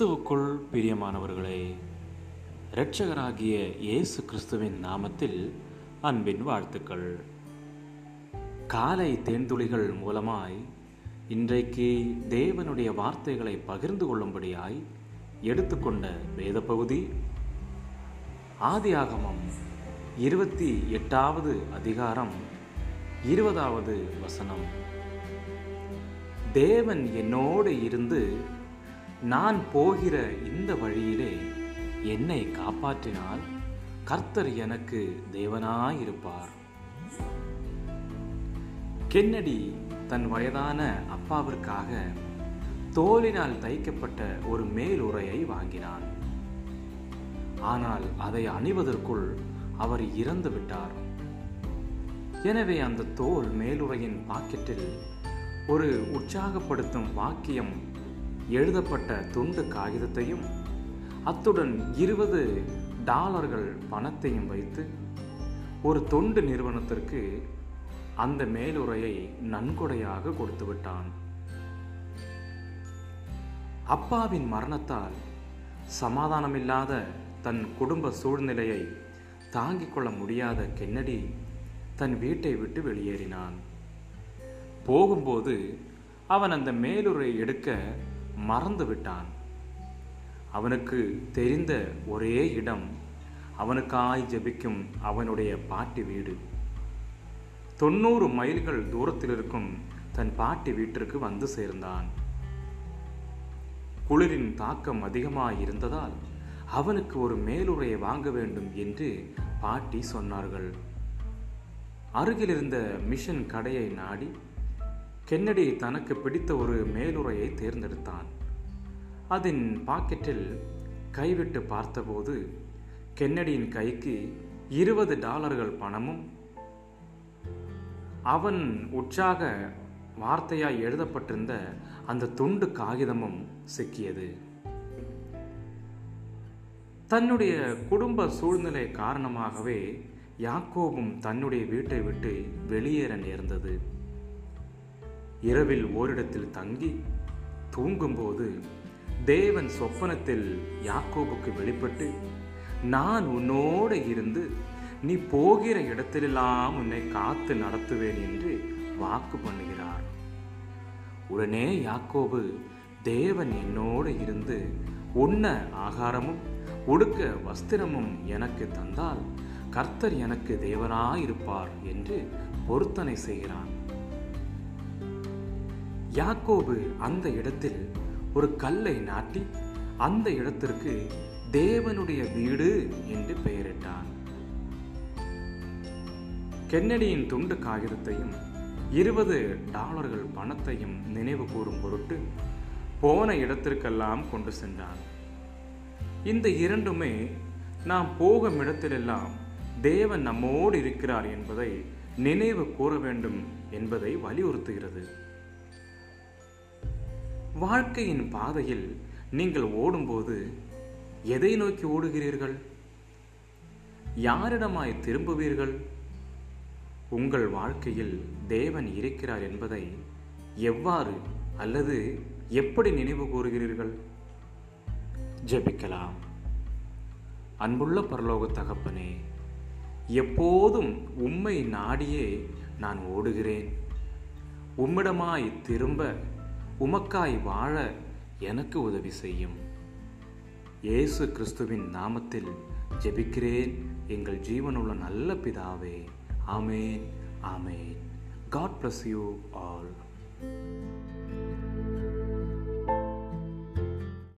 கிறிஸ்துவுக்குள் பிரியமானவர்களே இரட்சகராகிய இயேசு கிறிஸ்துவின் நாமத்தில் அன்பின் வாழ்த்துக்கள். காலை தேன்துளிகள் மூலமாய் இன்றைக்கு தேவனுடைய வார்த்தைகளை பகிர்ந்து கொள்ளும்படியாய் எடுத்துக்கொண்ட வேத பகுதி ஆதியாகமம் இருபத்தி எட்டாவது அதிகாரம் இருபதாவது வசனம். தேவன் என்னோடு இருந்து நான் போகிற இந்த வழியிலே என்னை காப்பாற்றினால் கர்த்தர் எனக்கு தேவனாயிருப்பார். கென்னடி தன் வயதான அப்பாவிற்காக தோலினால் தைக்கப்பட்ட ஒரு மேலுரையை வாங்கினான். ஆனால் அதை அணிவதற்குள் அவர் இறந்து விட்டார். எனவே அந்த தோல் மேலுறையின் பாக்கெட்டில் ஒரு உற்சாகப்படுத்தும் வாக்கியம் எழுதப்பட்ட துண்டு காகிதத்தையும் அத்துடன் இருபது டாலர்கள் பணத்தையும் வைத்து ஒரு தொண்டு நிறுவனத்திற்கு அந்த மேலுரையை நன்கொடையாக கொடுத்து விட்டான். அப்பாவின் மரணத்தால் சமாதானமில்லாத தன் குடும்ப சூழ்நிலையை தாங்கிக் கொள்ள முடியாத கென்னடி தன் வீட்டை விட்டு வெளியேறினான். போகும்போது அவன் அந்த மேலுரை எடுக்க மறந்து விட்டான் அவனுக்கு தெரிந்த ஒரே இடம் அவனுக்காய் ஜெபிக்கும் அவனுடைய பாட்டி வீடு. தொண்ணூறு மைல்கள் தூரத்தில் இருக்கும் தன் பாட்டி வீட்டிற்கு வந்து சேர்ந்தான். குளிரின் தாக்கம் அதிகமாக இருந்ததால் அவனுக்கு ஒரு மேலுரையை வாங்க வேண்டும் என்று பாட்டி சொன்னார்கள். அருகிலிருந்த மிஷன் கடையை நாடி கென்னடி தனக்கு பிடித்த ஒரு மேலுரையை தேர்ந்தெடுத்தான். அதன் பாக்கெட்டில் கைவிட்டு பார்த்தபோது கென்னடியின் கைக்கு இருபது டாலர்கள் பணமும் அவன் உற்சாக வார்த்தையாய் எழுதப்பட்டிருந்த அந்த துண்டு காகிதமும் சிக்கியது. தன்னுடைய குடும்ப சூழ்நிலை காரணமாகவே யாக்கோபும் தன்னுடைய வீட்டை விட்டு வெளியேற நேர்ந்தது. இரவில் ஓரிடத்தில் தங்கி தூங்கும்போது தேவன் சொப்பனத்தில் யாக்கோபுக்கு வெளிப்பட்டு நான் உன்னோடு இருந்து நீ போகிற இடத்திலெல்லாம் உன்னை காத்து நடத்துவேன் என்று வாக்கு பண்ணுகிறார். உடனே யாக்கோபு தேவன் என்னோடு இருந்து உண்ண ஆகாரமும் உடுக்க வஸ்திரமும் எனக்கு தந்தால் கர்த்தர் எனக்கு தேவனாயிருப்பார் என்று பொருத்தனை செய்கிறான். யாக்கோபு அந்த இடத்தில் ஒரு கல்லை நாட்டி அந்த இடத்திற்கு தேவனுடைய வீடு என்று பெயரிட்டான். கென்னடியின் துண்டு காகிதத்தையும் இருபது டாலர்கள் பணத்தையும் நினைவு கூறும் பொருட்டு போன இடத்திற்கெல்லாம் கொண்டு சென்றான். இந்த இரண்டுமே நாம் போகும் இடத்திலெல்லாம் தேவன் நம்மோடு இருக்கிறார் என்பதை நினைவு கூற வேண்டும் என்பதை வலியுறுத்துகிறது. வாழ்க்கையின் பாதையில் நீங்கள் ஓடும்போது எதை நோக்கி ஓடுகிறீர்கள்? யாரிடமாய் திரும்புவீர்கள்? உங்கள் வாழ்க்கையில் தேவன் இருக்கிறார் என்பதை எவ்வாறு அல்லது எப்படி நினைவு கூறுகிறீர்கள்? ஜெபிக்கலாம். அன்புள்ள பரலோக தகப்பனே எப்போதும் உம்மை நாடியே நான் ஓடுகிறேன். உம்மிடமாய் திரும்ப உமக்காய் வாழ எனக்கு உதவி செய்யும். இயேசு கிறிஸ்துவின் நாமத்தில் ஜெபிக்கிறேன். எங்கள் ஜீவனுள்ள நல்ல பிதாவே. ஆமேன் ஆமேன். God bless you all